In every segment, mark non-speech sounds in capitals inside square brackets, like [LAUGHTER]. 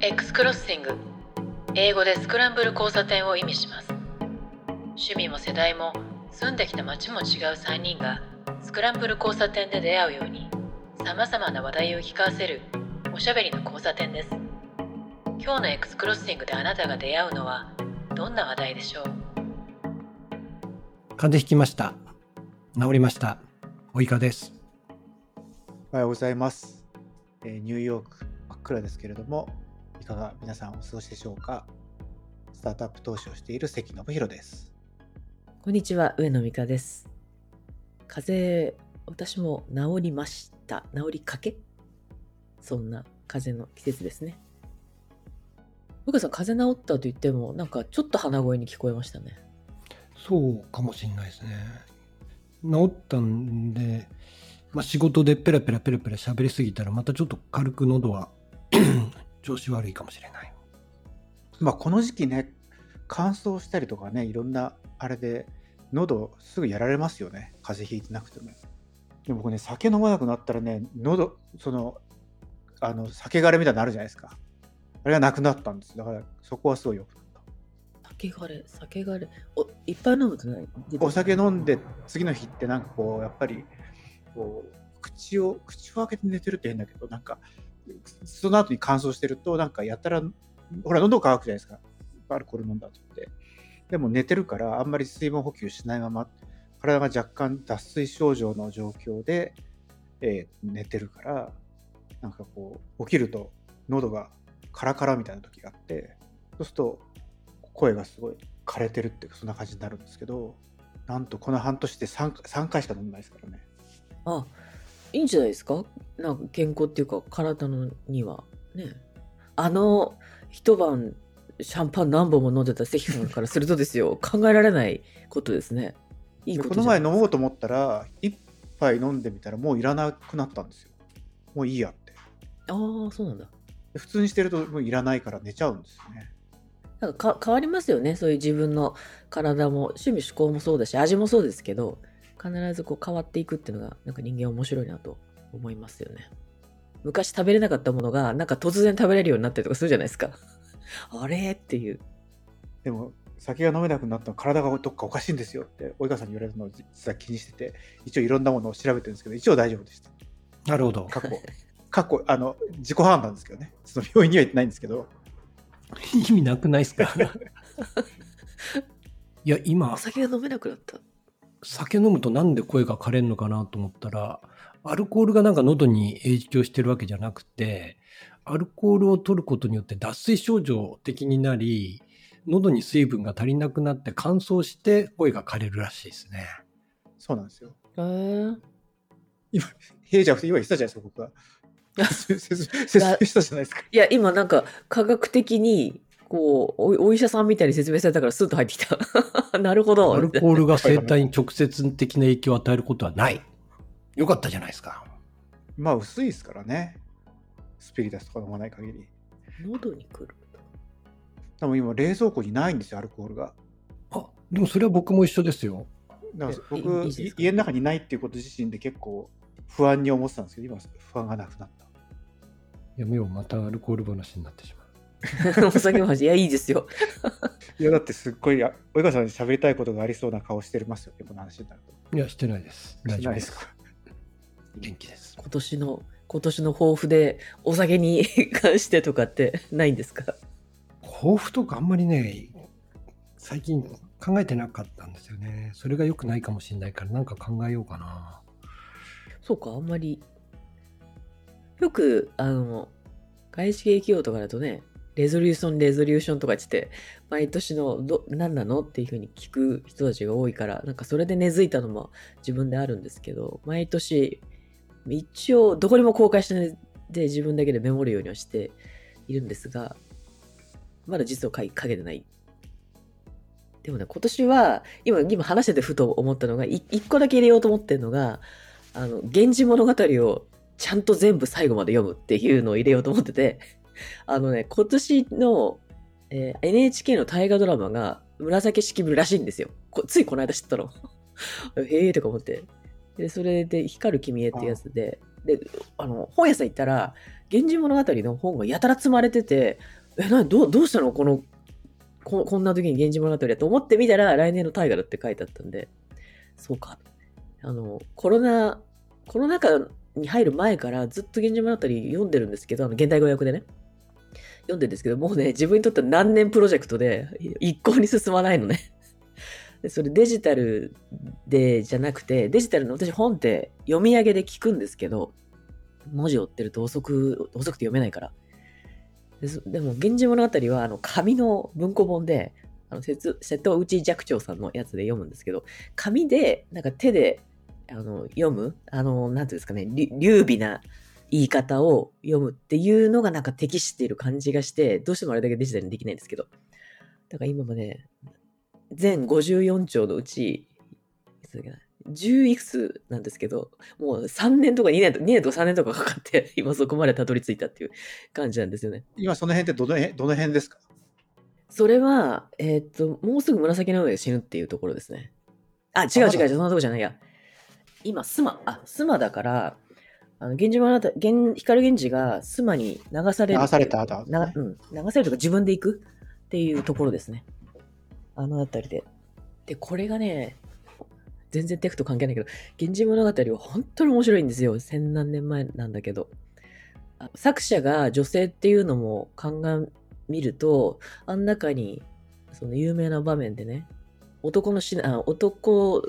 X クロッシング英語でスクランブル交差点を意味します。趣味も世代も住んできた街も違う3人がスクランブル交差点で出会うようにさまざまな話題を聞かせるおしゃべりの交差点です。今日の X クロッシングであなたが出会うのはどんな話題でしょう？風邪ひきました。治りました。おいかです。おはようございます、えーニューヨーク真っ暗ですけれどもいかが皆さんお過ごしでしょうか？スタートアップ投資をしている関信弘です。こんにちは上野美香です。風邪私も治りました。治りかけ？そんな風邪の季節ですね。美香さん風邪治ったと言ってもなんかちょっと鼻声に聞こえましたね。そうかもしれないですね。治ったんで、まあ、仕事でペラペラペラペラ喋りすぎたらまたちょっと軽く喉は調子悪いかもしれない。まあこの時期ね乾燥したりとかねいろんなあれで喉すぐやられますよね。風邪ひいてなくても。でも僕ね酒飲まなくなったらね喉そのあの酒枯れみたいになるじゃないですか。あれがなくなったんです。だからそこはすごいよくなった。酒枯れ酒枯れ。おいっぱい飲むとない？お酒飲んで次の日ってなんかこうやっぱりこう口を口を開けて寝てるって変だけどなんかその後に乾燥してるとなんかやったらほら喉乾くじゃないですか。アルコール飲んだ後って。でも寝てるからあんまり水分補給しないまま体が若干脱水症状の状況で、えー寝てるからなんかこう起きると喉がカラカラみたいな時があってそうすると声がすごい枯れてるっていうかそんな感じになるんですけどなんとこの半年で 3, 3回しか飲んでないですからね。あいいんじゃないですか？なんか健康っていうか体のには。ね。あの一晩シャンパン何本も飲んでた関さんからするとですよ。[LAUGHS] 考えられないことですね。いいでことこの前飲もうとと思ったら1杯飲んでみたらもういらなくなったんですよ。もういいやって。ああそうなんだ。で普通にしてるともういらないから寝ちゃうんですよね。なんかか変わりますよね。そういう自分の体も趣味嗜好もそうだし味もそうですけど必ずこう変わっていくっていうのがなんか人間面白いなと思いますよね。昔食べれなかったものがなんか突然食べれるようになったりとかするじゃないですか。[LAUGHS] あれっていう。でも酒が飲めなくなったの体がどっかおかしいんですよって及川さんに言われたのを実は気にしてて一応いろんなものを調べてるんですけど一応大丈夫でした。なるほど。過去過去あの自己判断ですけどね。その病院には行ってないんですけど。[LAUGHS] 意味なくないですか？[LAUGHS] いや今。お酒が飲めなくなった酒飲むとなんで声が枯れるのかなと思ったらアルコールがなんか喉に影響してるわけじゃなくてアルコールを取ることによって脱水症状的になり喉に水分が足りなくなって乾燥して声が枯れるらしいですね。そうなんですよ。へえ今へえじゃなくて今言ってたじゃないですか僕は。説説明したじゃないですかいや今なんか科学的にこうおお医者さんみたいに説明されたからスッと入ってきた。[LAUGHS] なるほど。アルコールが生体に直接的な影響を与えることはない。よかったじゃないですか。まあ薄いですからね。スピリタスとか飲まない限り。喉にくる。でも今冷蔵庫にないんですよアルコールが。あ、でもそれは僕も一緒ですよ。だからい僕家の中にないっていうこと自身で結構不安に思ってたんですけど今不安がなくなった。やめよう、またアルコール話になってしまう。[LAUGHS] お酒の話いやいいですよ [LAUGHS] いやだってすっごいあ及川さんに喋りたいことがありそうな顔してますよねこの話になるといや、してないです。大丈夫です。してない元気です。今年の今年の抱負でお酒に [LAUGHS] 関してとかってないんですか？抱負とかあんまりね、最近考えてなかったんですよね。それが良くないかもしれないから、なんか考えようかな。そうかあんまりよくあの外資系企業とかだとねレゾリューションレゾリューションとか言って毎年のど何なのっていうふうに聞く人たちが多いからなんかそれで根付いたのも自分であるんですけど毎年一応どこにも公開しないで自分だけでメモるようにはしているんですがまだ実を書いかけてない。でもね今年は今今話しててふと思ったのがい一個だけ入れようと思ってるのがあの源氏物語をちゃんと全部最後まで読むっていうのを入れようと思ってて。あのね、今年の、えー NHK の大河ドラマが紫式部らしいんですよ。ついこの間知ったの。[LAUGHS] へえとか思って。で、それで、光る君へってやつで、で、あの、本屋さん行ったら、源氏物語の本がやたら積まれてて、え、な、どう、どうしたの？この、ここんな時に源氏物語だと思ってみたら、来年の大河だって書いてあったんで、そうか。あの、コロナ、コロナ禍に入る前からずっと源氏物語読んでるんですけど、あの、現代語訳でね。読んでるんですけど、もうね、自分にとっては何年プロジェクトで、一向に進まないのね。[LAUGHS] それデジタルでじゃなくて、デジタルの私本って読み上げで聞くんですけど、文字を追ってると遅く、遅くて読めないから。でも、源氏物語はあの紙の文庫本で、あの瀬戸内寂聴さんのやつで読むんですけど、紙で、なんか手であの読む、あの、なんていうんですかね、流美な言い方を読むっていうのがなんか適している感じがして、どうしてもあれだけデジタルにできないんですけど。だから今もね、全54兆のうち、10いくつなんですけど、もう3年とか2年と2年とか3年とかかかって、今そこまでたどり着いたっていう感じなんですよね。今その辺ってどの辺どの辺ですか？それは、えー、っと、もうすぐ紫の上で死ぬっていうところですね。あ、違う違う、そんなとこじゃないや。今、スマ、あ、スマだから、あの、源氏物語、源、光源氏がスマに流される。流された後、ね、うん。流されるとか自分で行く？っていうところですね。あのあたりで。で、これがね、全然テクと関係ないけど、源氏物語は本当に面白いんですよ。千何年前なんだけど。作者が女性っていうのも鑑みると、あん中に、その有名な場面でね、男のしな、男、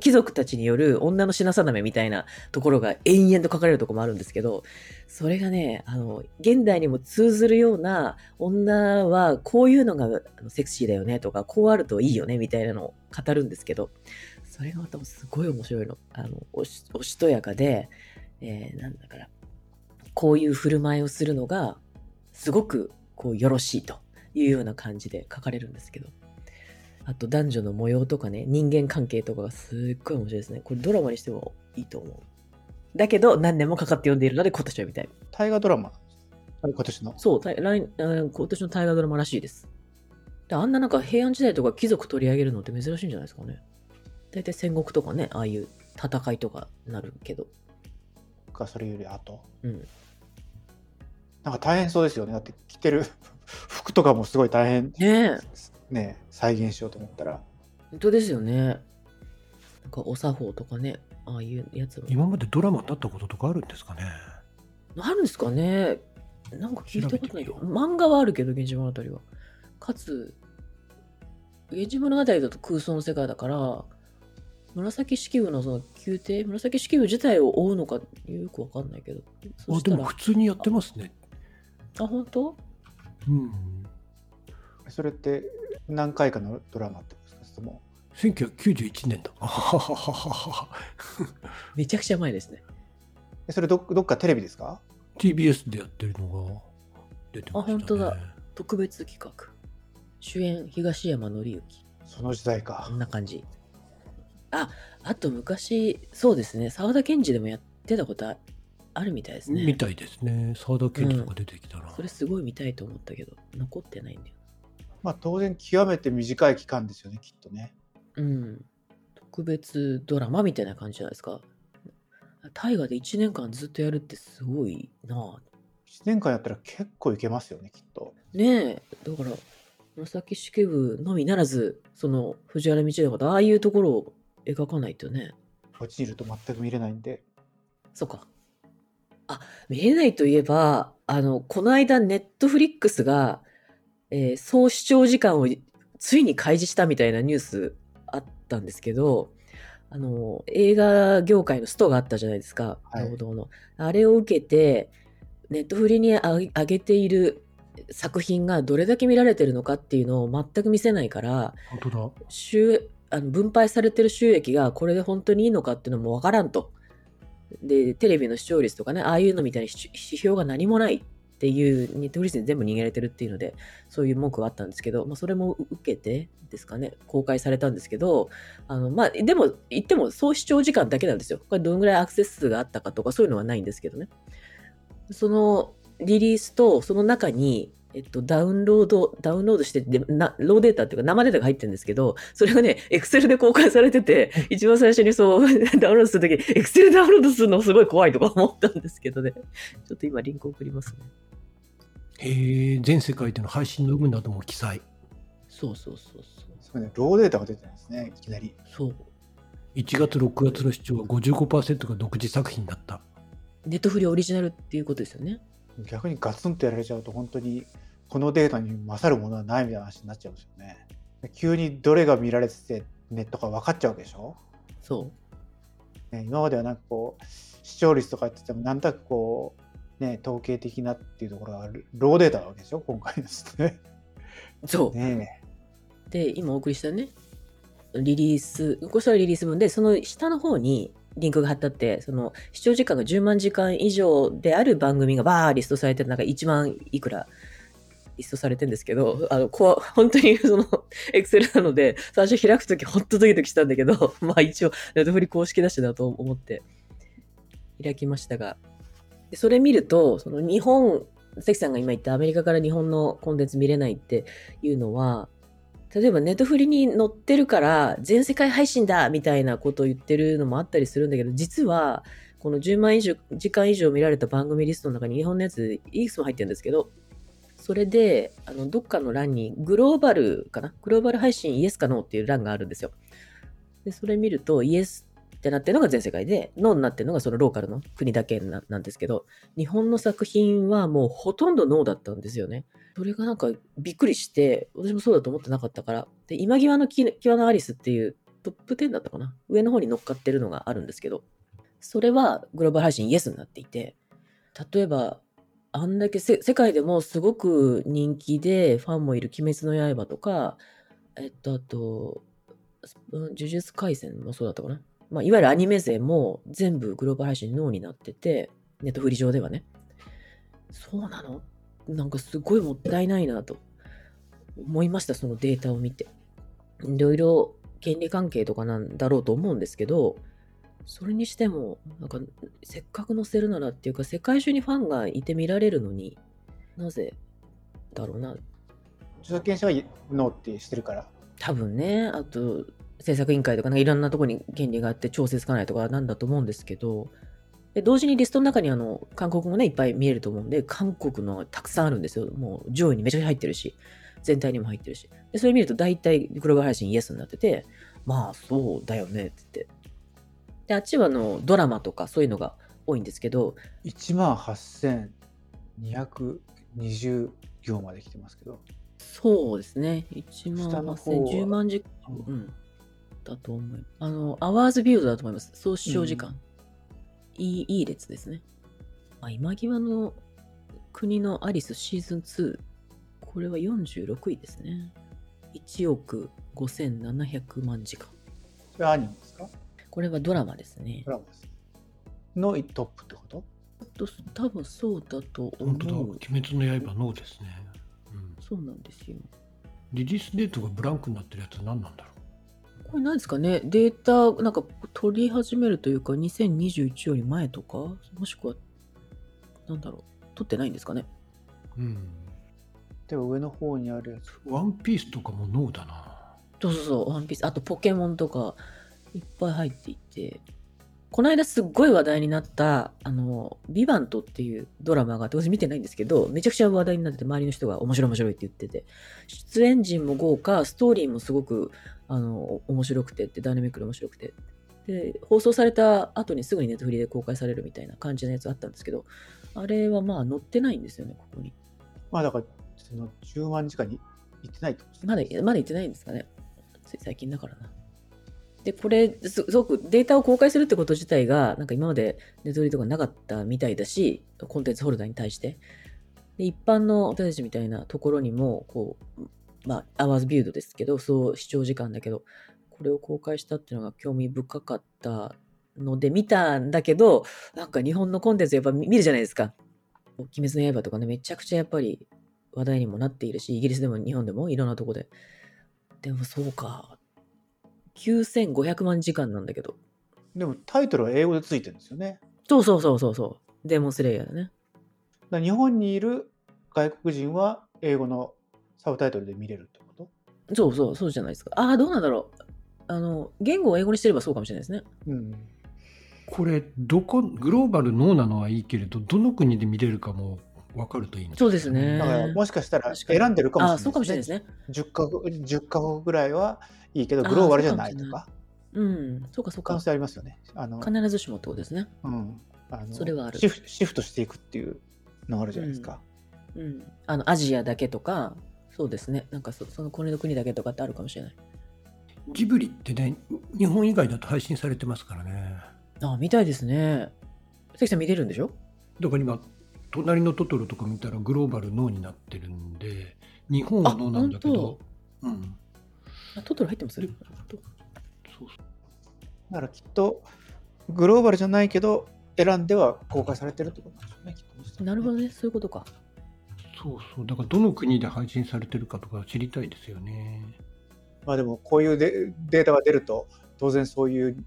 貴族たちによる女の品定めみたいなところが延々と書かれるとこもあるんですけど、それがね、あの、現代にも通ずるような女はこういうのがセクシーだよねとか、こうあるといいよねみたいなのを語るんですけど、それがまたすごい面白いの。あの、おしおしとやかで、えー、なんだから、こういう振る舞いをするのが、すごくこうよろしいというような感じで書かれるんですけど、あと男女の模様とかね、人間関係とかがすっごい面白いですね。これドラマにしてもいいと思う。だけど何年もかかって読んでいるので今年は見たい。大河ドラマ？今年の？そう、来今年の大河ドラマらしいです。であんななんか平安時代とか貴族取り上げるのって珍しいんじゃないですかね。大体戦国とかね、ああいう戦いとかなるけど。か、それより後。うん。なんか大変そうですよね。だって着てる [LAUGHS] 服とかもすごい大変。ねね再現しようと思ったら。本当ですよね。なんかお作法とかね、ああいうやつも。今までドラマになったこととかあるんですかね？あるんですかねなんか聞いたことないけど、漫画はあるけど、源氏物語は。かつ、源氏物語だと空想の世界だから、紫式部のその宮廷、紫式部自体を追うのかよくわかんないけど。あ、でも普通にやってますね。あ、本当？うん。それって何回かのドラマってことですか？も1991年だ。[LAUGHS] めちゃくちゃ前ですね。それどどっかテレビですか ?TBS でやってるのが出てました、ね、あ、本当だ。特別企画。主演、東山紀之。その時代か。こんな感じ。あ、あと昔、そうですね、沢田研二でもやってたことあるみたいですね。みたいですね。沢田研二とか出てきたら、うん、それすごい見たいと思ったけど、残ってないんだよ。まあ当然極めて短い期間ですよね、きっとね。うん。特別ドラマみたいな感じじゃないですか。大河で1年間ずっとやるってすごいなぁ。1年間やったら結構いけますよね、きっと。ねえ。だから、紫式部のみならず、その藤原道長とか、ああいうところを描かないとね。落ちると全く見れないんで。そうか。あ、見れないといえば、あの、この間、ネットフリックスが、えー、総視聴時間をついに開示したみたいなニュースあったんですけど、あの、映画業界のストがあったじゃないですか、労働の。あれを受けて、ネットフリに上げている作品がどれだけ見られてるのかっていうのを全く見せないから、本当だ。あの分配されてる収益がこれで本当にいいのかっていうのもわからんと。で、テレビの視聴率とかね、ああいうのみたいに指標が何もないっていう、ネットフリックスに全部逃げられてるっていうので、そういう文句があったんですけど、まあ、それも受けてですかね、公開されたんですけど、あの、まあ、でも、言っても総視聴時間だけなんですよ。これどんぐらいアクセス数があったかとか、そういうのはないんですけどね。そのリリースと、その中に、えっと、ダウンロード、ダウンロードして、でなローデータっていうか生データが入ってるんですけど、それがね、エクセルで公開されてて、一番最初にそう、[LAUGHS] ダウンロードするとき、エクセルダウンロードするのすごい怖いとか思ったんですけどね。ちょっと今リンク送りますね。へえ、全世界での配信の有無なども記載。そうそうそうそう。すごいね、ローデータが出てるんですね、いきなり。そう。1月、6月の視聴は55%が独自作品だった。ネットフリオリジナルっていうことですよね。逆にガツンとやられちゃうと、本当にこのデータに勝るものはないみたいな話になっちゃうんですよね。急にどれが見られててネットか分かっちゃうわけでしょ、そう。ね、今まではなんかこう、視聴率とか言ってても、なんとなくこう、ね、統計的なっていうところがローデータなわけでしょ今回ですね。そう。ねで、今お送りしたね、リリース、これそれはリリース分で、その下の方にリンクが貼ってあって、その視聴時間が10万時間以上である番組がバーリストされてる、なんか1万いくらリストされてるんですけど、あの、こう、本当にその、エクセルなので、最初開くときほんとドキドキしたんだけど、まあ一応、ネットフリ公式だしだと思って開きましたが、でそれ見ると、その日本、関さんが今言ったアメリカから日本のコンテンツ見れないっていうのは、例えばネットフリに載ってるから全世界配信だみたいなことを言ってるのもあったりするんだけど、実はこの10万以上時間以上見られた番組リストの中に日本のやついくつも入ってるんですけど、それで、あの、どっかの欄にグローバルかな？グローバル配信イエスかノーっていう欄があるんですよ。で、それ見るとイエスってなってるのが全世界で、ノーになってるのがそのローカルの国だけなんですけど、日本の作品はもうほとんどノーだったんですよね。それがなんかびっくりして、私もそうだと思ってなかったから。で、今際の際のアリスっていうトップ10だったかな上の方に乗っかってるのがあるんですけど、それはグローバル配信イエスになっていて、例えば、あんだけ世界でもすごく人気でファンもいる鬼滅の刃とか、えっと、あと、呪術廻戦もそうだったかな。まあ、いわゆるアニメ勢も全部グローバル配信ノーになってて、ネットフリ上ではね。そうなの？なんかすごいもったいないなと思いました、そのデータを見て。いろいろ権利関係とかなんだろうと思うんですけど、それにしても、なんか、せっかく載せるならっていうか、世界中にファンがいて見られるのになぜだろうな。著作権者はノーってしてるから。多分ね、あと、制作委員会とか、なんかいろんなところに権利があって調整つかないとかなんだと思うんですけど、で同時にリストの中にあの、韓国もね、いっぱい見えると思うんで、韓国のたくさんあるんですよ。もう上位にめちゃくちゃ入ってるし、全体にも入ってるし。で、それ見ると大体グローバル配信イエスになってて、まあそうだよねって言って。で、あっちはあの、ドラマとかそういうのが多いんですけど、1万8220行まで来てますけど。そうですね。1万下の方8000、は10万時間、うん。だと思います。あの、アワーズビュードだと思います。総視聴時間。いい、いい列ですね。あ、今際の国のアリスシーズン2。これは46位ですね。1億5700万時間。それはアニメですか？これはドラマですねド。ラマです。のトップってこと？と多分そうだと思本当だ、う。鬼滅の刃ノーですね。うん、そうなんですよ。リリースデートがブランクになってるやつは何なんだろこれ何ですかね？データなんか取り始めるというか2021より前とか？もしくはなんだろう？取ってないんですかね？う。うん。でも上の方にあるやつ。ワンピースとかもノーだな。そうそうそう、ワンピース。あとポケモンとかいっぱい入っていて。この間すっごい話題になった、あの、ビバントっていうドラマがあって、私見てないんですけど、めちゃくちゃ話題になってて、周りの人が面白い面白いって言ってて、出演陣も豪華、ストーリーもすごく、あの、面白くてって、ダイナミックで面白くて。で、放送された後にすぐにネットフリで公開されるみたいな感じのやつあったんですけど、あれはまあ載ってないんですよね、ここに。まあだから、その10万時間に行ってないとまだ、まだ言ってないんですかね。つい最近だからな。で、これ、すすごくデータを公開するってこと自体が、なんか今までネットフリとかなかったみたいだし、コンテンツホルダーに対して。で、一般の私たちみたいなところにも、こう、まあ、アワーズビュードですけど、そう視聴時間だけど、これを公開したっていうのが興味深かったので見たんだけど、なんか日本のコンテンツやっぱ見見るじゃないですか。鬼滅の刃とかね、めちゃくちゃやっぱり話題にもなっているし、イギリスでも日本でもいろんなとこで。でもそうか。9500万時間なんだけど。でもタイトルは英語でついてるんですよね。そうそうそうそうそう。デーモンスレイヤーだね。だ日本にいる外国人は英語のサブタイトルで見れるってこと？そうそう、そうじゃないですか。ああ、どうなんだろう。あの、言語を英語にしてればそうかもしれないですね。うん。これ、どこ、グローバルノーなのはいいけれど、どの国で見れるかも分かるといいんそうですねだからもしかしたら選んでるかもしれないああ、そうかもしれないですね。10カ国、10カ国ぐらいはいいけど、グローバルじゃないとか、うん、そうかそうか可能。性ありますよね。あの、必ずしもってことですね。うん。あのそれはあるシフシフトしていくっていうのがあるじゃないですか。うん。あの、アジアだけとか、そうですね。なんかそその国の国だけとかってあるかもしれない。ジブリってね、日本以外だと配信されてますからね。ああ、見たいですね。関さん見れるんでしょ？だから今、隣のトトロとか見たらグローバルノーになってるんで、日本はノーなんだけど、うん。あ、トトロ入ってます？でなるほどそうだからきっと、グローバルじゃないけど、選んでは公開されてるってことなんでしょうね、きっとねなるほどね。そういうことか。そうそう。だからどの国で配信されてるかとか知りたいですよね。まあでも、こういうデデータが出ると、当然そういう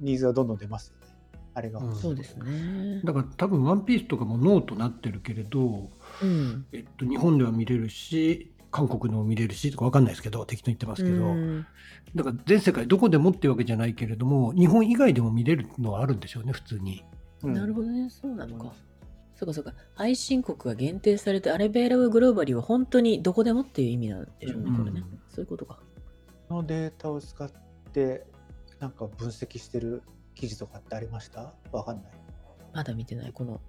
ニーズはどんどん出ますよね。あれが欲しいそうですね。だから多分ワンピースとかもノーとなってるけれど、うん。えっと、日本では見れるし、韓国でも見れるしとかわかんないですけど、適当に言ってますけど、うんだから全世界どこでもっていうわけじゃないけれども、日本以外でも見れるのはあるんでしょうね、普通に。うんなるほどね。そうなのか。そうかそうか。配信国が限定されて、アレベーラブグローバリーは本当にどこでもっていう意味なんでしょうね、うんこれね。そういうことか。このデータを使って、なんか分析してる記事とかってありました？わかんない。まだ見てない、この。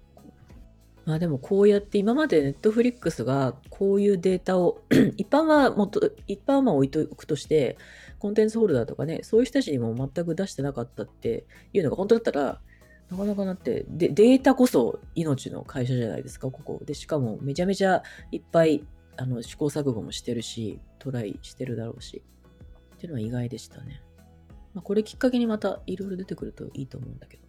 まあでもこうやって今までネットフリックスがこういうデータを [CLEARS THROAT] 一般はもっと一般はまあ置いておくとしてコンテンツホルダーとかねそういう人たちにも全く出してなかったっていうのが本当だったらなかなかなってでデータこそ命の会社じゃないですかここ。でしかもめちゃめちゃいっぱいあの試行錯誤もしてるしトライしてるだろうし。っていうのは意外でしたね、まあ、これきっかけにまたいろいろ出てくるといいと思うんだけど。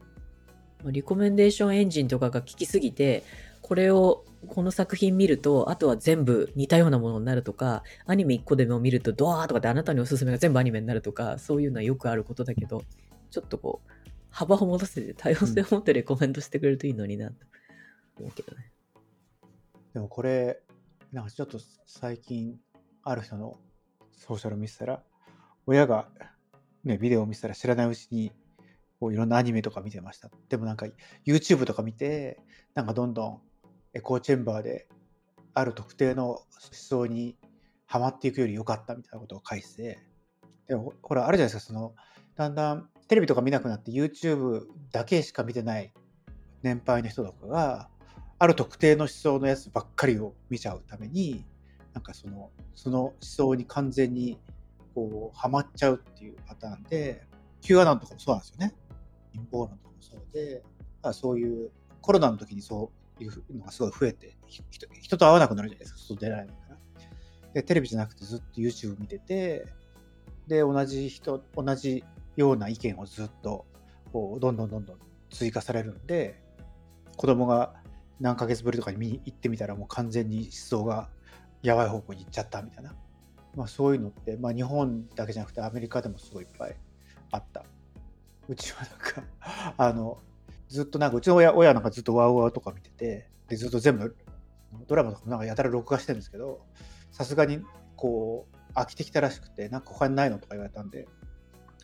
まあリコメンデーションエンジンとかが効きすぎて、これを、この作品見ると、あとは全部似たようなものになるとか、アニメ1個でも見ると、ドワーとかであなたにおすすめが全部アニメになるとか、そういうのはよくあることだけど、ちょっとこう、幅を持たせて多様性を持ってレコメントしてくれるといいのにな、と思うけどね。でもこれ、なんかちょっと最近、ある人のソーシャル見せたら、親が、ね、ビデオを見せたら知らないうちに、こういろんなアニメとか見てました。でもなんか YouTube とか見て、なんかどんどんエコーチェンバーである特定の思想にはまっていくより良かったみたいなことを書いてて、でもほら、あるじゃないですか、その、だんだんテレビとか見なくなって YouTube だけしか見てない年配の人とかが、ある特定の思想のやつばっかりを見ちゃうために、なんかその、その思想に完全にこう、ハマっちゃうっていうパターンで、Q アナンとかもそうなんですよね。陰謀論とかもそうで、あそういうコロナの時にそういうのがすごい増えて、人人と会わなくなるじゃないですか、外出られないから。で、テレビじゃなくてずっと YouTube 見てて、で、同じ人、同じような意見をずっと、こう、どんどんどんどん追加されるんで、子供が何ヶ月ぶりとかに見に行ってみたらもう完全に思想がやばい方向に行っちゃったみたいな。まあそういうのって、まあ日本だけじゃなくてアメリカでもすごいいっぱいあった。うちはなんか、[LAUGHS] あの、ずっとなんかうちの親親なんかずっとワウワウとか見てて、でずっと全部ドラマとかもなんかやたら録画してるんですけど、さすがにこう飽きてきたらしくて、なんか他にないのとか言われたんで、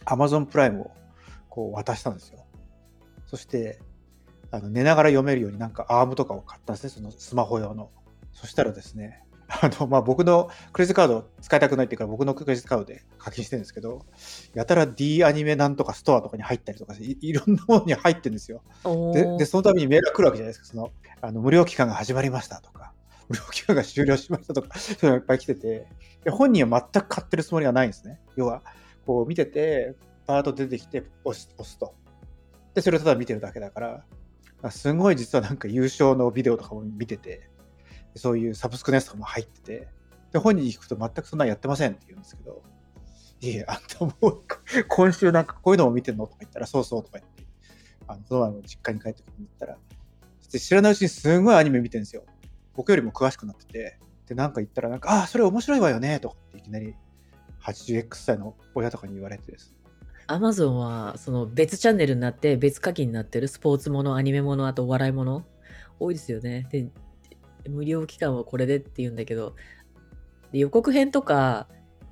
Amazon プライムをこう渡したんですよ。そして、あの寝ながら読めるようになんかアームとかを買ったんですね、そのスマホ用の。そしたらですね、[LAUGHS] あの、まあ、僕のクレジットカード使いたくないっていうから僕のクレジットカードで課金してるんですけど、やたら D アニメなんとかストアとかに入ったりとかい、いろんなものに入ってるんですよ。でで、その度にメールが来るわけじゃないですか。その、あの、無料期間が始まりましたとか、無料期間が終了しましたとか、そういうのがいっぱい来てて、で本人は全く買ってるつもりがないんですね。要は、こう見てて、パート出てきて押す、押すと。で、それをただ見てるだけだから、あすごい実はなんか優勝のビデオとかも見てて、そういうサブスクのやつとかも入ってて、で、本人に聞くと全くそんなんやってませんって言うんですけど、いえ、あんたもう今週なんかこういうのも見てんのとか言ったら、そうそうとか言って、あの、この前も実家に帰ってくるに行ったら、知らないうちにすごいアニメ見てるんですよ。僕よりも詳しくなってて、で、なんか言ったら、なんか、ああ、それ面白いわよね、とかっていきなり 80X 歳の親とかに言われてです。アマゾンは、その別チャンネルになって、別課金になってるスポーツもの、アニメもの、あとお笑いもの、多いですよね。で、無料期間はこれでって言うんだけど、で予告編とか、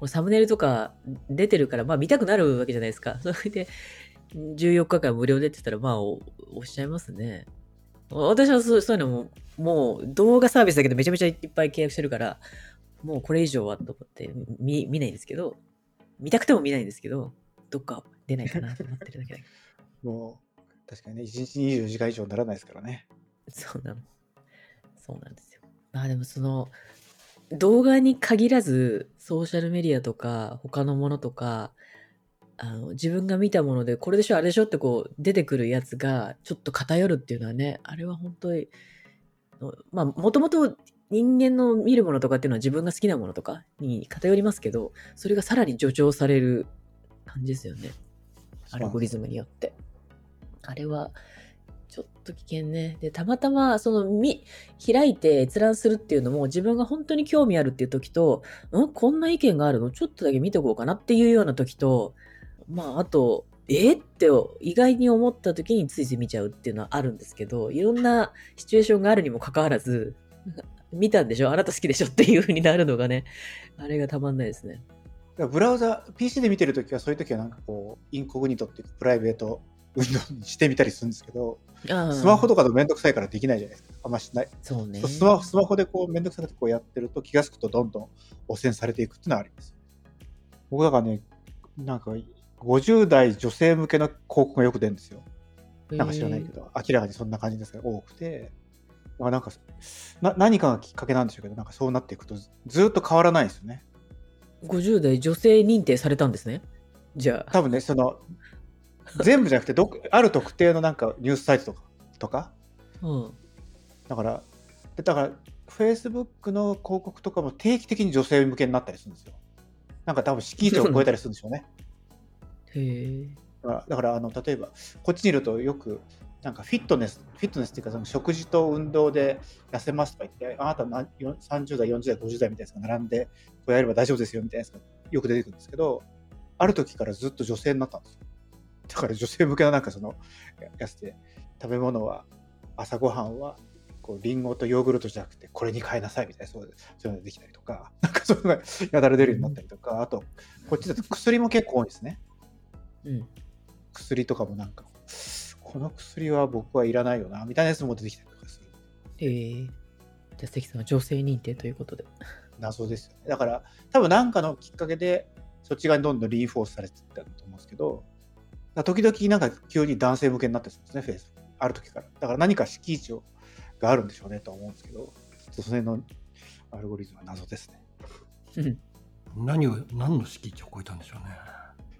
サムネイルとか出てるから、まあ見たくなるわけじゃないですか。[LAUGHS] それで、14日間無料でって言ったら、まあ、おっしゃいますね。私はそうそういうのも、もう動画サービスだけどめちゃめちゃいっぱい契約してるから、もうこれ以上はと思って見見ないんですけど、見たくても見ないんですけど、どっか出ないかなと思ってるだけだけど。[LAUGHS] もう、確かにね、1日24時間以上にならないですからね。そうなの。そうなんですよ。まあでもその、動画に限らず、ソーシャルメディアとか、他のものとか、あの、自分が見たもので、これでしょ、あれでしょってこう、出てくるやつが、ちょっと偏るっていうのはね、あれは本当に、まあ、もともと人間の見るものとかっていうのは自分が好きなものとかに偏りますけど、それがさらに助長される感じですよね。アルゴリズムによって。あれは、ちょっと危険ね。で、たまたま、その、み、開いて閲覧するっていうのも、自分が本当に興味あるっていう時と、んこんな意見があるの？ちょっとだけ見とこうかなっていうような時と、まあ、あと、え？って意外に思った時についつい見ちゃうっていうのはあるんですけど、いろんなシチュエーションがあるにもかかわらず、見たんでしょ？あなた好きでしょ？っていう風になるのがね、あれがたまんないですね。ブラウザ、PC で見てるときは、そういうときはなんかこう、インコグニトっていうか、プライベートウィンドウにしてみたりするんですけど、スマホとかでめんどくさいからできないじゃないですか。あんましない。そうね。スマスマホでこうめんどくさくてこうやってると気が付くとどんどん汚染されていくっていうのはあります。僕だからね、なんか50代女性向けの広告がよく出るんですよ。なんか知らないけど、明らかにそんな感じですけど、多くて。なんかな何かがきっかけなんでしょうけど、なんかそうなっていくとずっと変わらないんですよね。50代女性認定されたんですね。じゃあ。多分ね、その、全部じゃなくてど、ある特定のなんかニュースサイトとか、とか？うん。だから、だから、Facebook の広告とかも定期的に女性向けになったりするんですよ。なんか多分敷地を超えたりするんでしょうね。へえ。だからあの例えばこっちにいるとよくなんかフィットネス、フィットネスっていうかその食事と運動で痩せますとか言って、あなたな30代、40代、50代みたいなやつが並んで、こうやれば大丈夫ですよみたいなやつがよく出てくるんですけど、ある時からずっと女性になったんですよ。だから女性向けのなんかそのやつで、食べ物は、朝ごはんは、こうリンゴとヨーグルトじゃなくてこれに変えなさいみたいなそういうのができたりとか、なんかそういうのがやだら出るようになったりとか、あと、こっちだと薬も結構多いですね。うん。薬とかもなんか、この薬は僕はいらないよな、みたいなやつも出てきたりとかする。ええー、じゃあ関さんは女性認定ということで。謎ですよね。だから、多分何かのきっかけで、そっち側にどんどんリーフォースされていったと思うんですけど、時々なんか急に男性向けになってるんですね、フェイス。ある時から。だから何か敷地があるんでしょうねと思うんですけど、その辺のアルゴリズムは謎ですね。何を、何の敷地を超えたんでしょうね。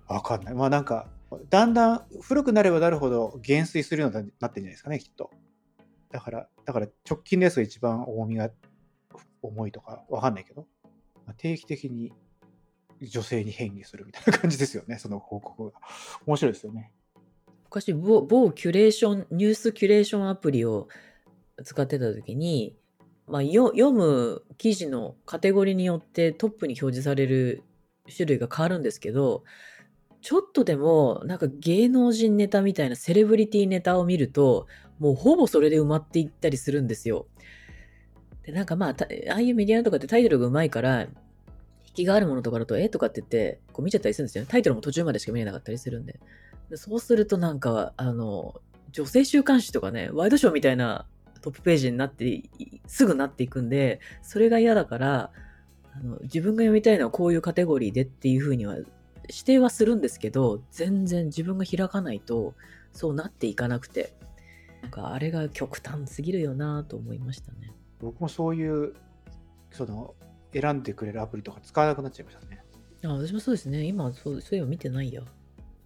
わかんない。まあなんか、だんだん古くなればなるほど減衰するようになってるんじゃないですかね、きっと。だから、だから直近のやつが一番重みが重いとかわかんないけど、まあ、定期的に女性に変異するみたいな感じですよね、その報告が。面白いですよね。昔某、某キュレーション、ニュースキュレーションアプリを使ってた時に、まあ、読む記事のカテゴリーによってトップに表示される種類が変わるんですけど、ちょっとでも、なんか芸能人ネタみたいなセレブリティネタを見ると、もうほぼそれで埋まっていったりするんですよ。で、なんかまあ、ああいうメディアとかってタイトルがうまいから、引きがあるものとかだと、えとかって言って、こう見ちゃったりするんですよね。タイトルも途中までしか見れなかったりするんで。でそうするとなんか、あの、女性週刊誌とかね、ワイドショーみたいなトップページになって、すぐなっていくんで、それが嫌だから、あの自分が読みたいのはこういうカテゴリーでっていうふうには指定はするんですけど、全然自分が開かないと、そうなっていかなくて、なんかあれが極端すぎるよなと思いましたね。僕もそういう、その、選んでくれるアプリとか使わなくなっちゃいましたね。あ私もそうですね。今そう、そういうの見てないや。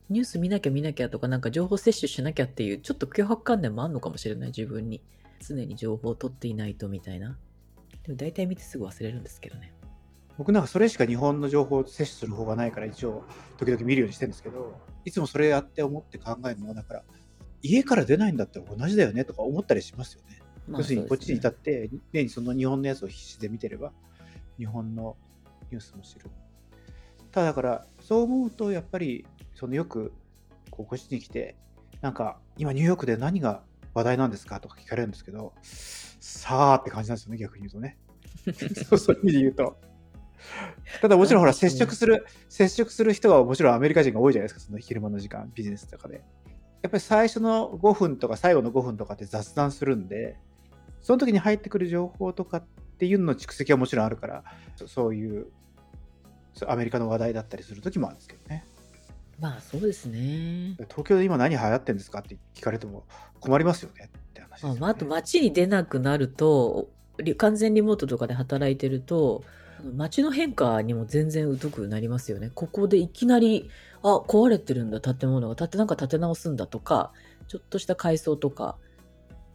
ニュース見なきゃ見なきゃとか、なんか情報摂取しなきゃっていう、ちょっと脅迫観念もあるのかもしれない、自分に。常に情報を取っていないとみたいな。でも大体見てすぐ忘れるんですけどね。僕なんかそれしか日本の情報を摂取する方がないから一応時々見るようにしてるんですけどいつもそれやって思って考えるのはだから家から出ないんだったら同じだよねとか思ったりしますよね。まあ、要するにこっちに至って常にその日本のやつを必死で見てれば日本のニュースも知る。ただだからそう思うとやっぱりそのよくこっちに来てなんか今ニューヨークで何が話題なんですかとか聞かれるんですけど、さあって感じなんですよね、逆に言うとね。[LAUGHS] そうそういう意味で言うと。ただもちろんほら、接触する、接触する人がもちろんアメリカ人が多いじゃないですか、その昼間の時間、ビジネスとかで。やっぱり最初の5分とか最後の5分とかって雑談するんで、その時に入ってくる情報とかっていうのの蓄積はもちろんあるから、そそういうアメリカの話題だったりする時もあるんですけどね。まあそうですね。東京で今何流行ってんですかって聞かれても困りますよねって話ですよね、あまああと街に出なくなると、リ完全リモートとかで働いてると、街の変化にも全然疎くなりますよね。ここでいきなり、あ、壊れてるんだ、建物が。建て、なんか建て直すんだとか、ちょっとした改装とか、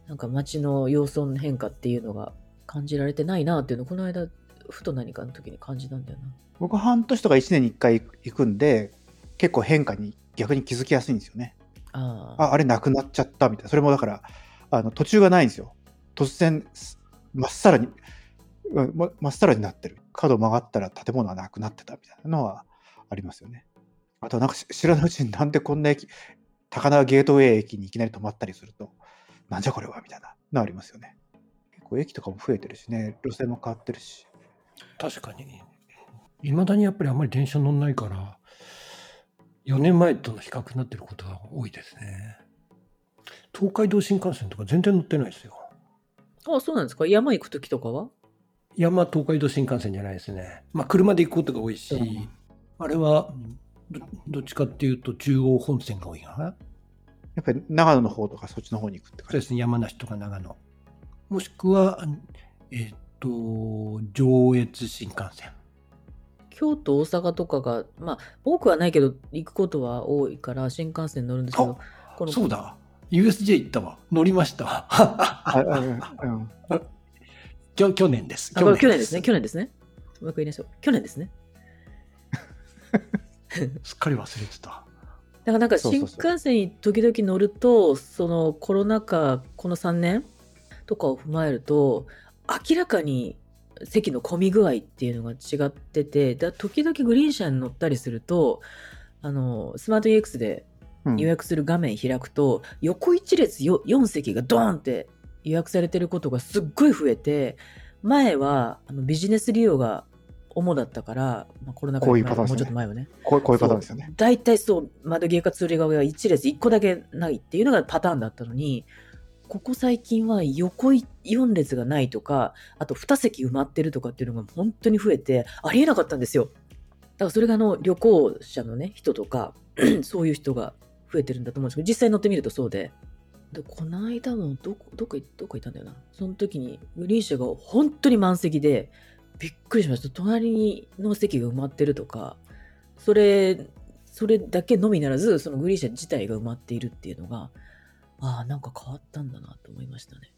なんか街の様相の変化っていうのが感じられてないなっていうのを、この間、ふと何かの時に感じたんだよな。僕半年とか1年に1回行くんで、結構変化に逆に気づきやすいんですよね。ああ。あ、あれなくなっちゃったみたいな。それもだから、あの途中がないんですよ。突然、すまっさらに、うんままっさらになってる。角曲がったら建物はなくなってたみたいなのはありますよね。あとなんかし知らないうちになんでこんな駅、高輪ゲートウェイ駅にいきなり止まったりすると、なんじゃこれはみたいなのありますよね。結構駅とかも増えてるしね、路線も変わってるし。確かに。いまだにやっぱりあんまり電車乗んないから、4年前との比較になってることが多いですね。東海道新幹線とか全然乗ってないですよ。あ、そうなんですか？山行く時とかは？山東海道新幹線じゃないですね。まあ車で行くことが多いし、うんあれはどどっちかっていうと中央本線が多いかな。やっぱり長野の方とかそっちの方に行くって感じ？そうですね、山梨とか長野。もしくは、えっ、と、上越新幹線。京都、大阪とかが、まあ、多くはないけど、行くことは多いから、新幹線乗るんですけど、このそうだ。USJ 行ったわ。乗りました。[LAUGHS] ああうんうんきょ去年です。去年ですね、去年ですね。もう一回言いましょう。去年ですね。[LAUGHS] すっかり忘れてた。だからなんか新幹線に時々乗ると、そのコロナ禍、この3年とかを踏まえると、明らかに席の混み具合っていうのが違ってて、だ時々グリーン車に乗ったりすると、あの、スマート EX でうん予約する画面開くと、横一列よ4席がドーンって予約されてることがすっごい増えて、前はあのビジネス利用が主だったから、まあ、コロナ禍こういうより前もうちょっと前はね。こういうパターンですよね。大体そう、窓際か通り側が一列一個だけないっていうのがパターンだったのに、ここ最近は横4列がないとか、あと2席埋まってるとかっていうのが本当に増えて、ありえなかったんですよ。だからそれがあの旅行者のね、人とか、[CLEARS THROAT] そういう人が増えてるんだと思うんですけど、実際乗ってみるとそうで。で、この間もどこ、どこ、どこいたんだよな。その時にグリーン車が本当に満席で、びっくりしました。隣の席が埋まってるとか、それ、それだけのみならず、そのグリーン車自体が埋まっているっていうのが、ああ、なんか変わったんだなと思いましたね。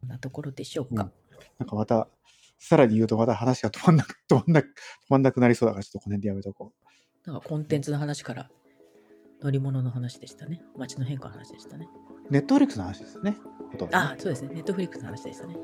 こんなところでしょうか。なんかまた、さらに言うとまた話が止まんなく、止まんなく、止まんなくなりそうだから、ちょっとこの辺でやめとこう。なんかコンテンツの話から乗り物の話でしたね。街の変化の話でしたね。ネットフリックスの話ですよね。ほとんどねああ、そうですね。ネットフリックスの話でしたね。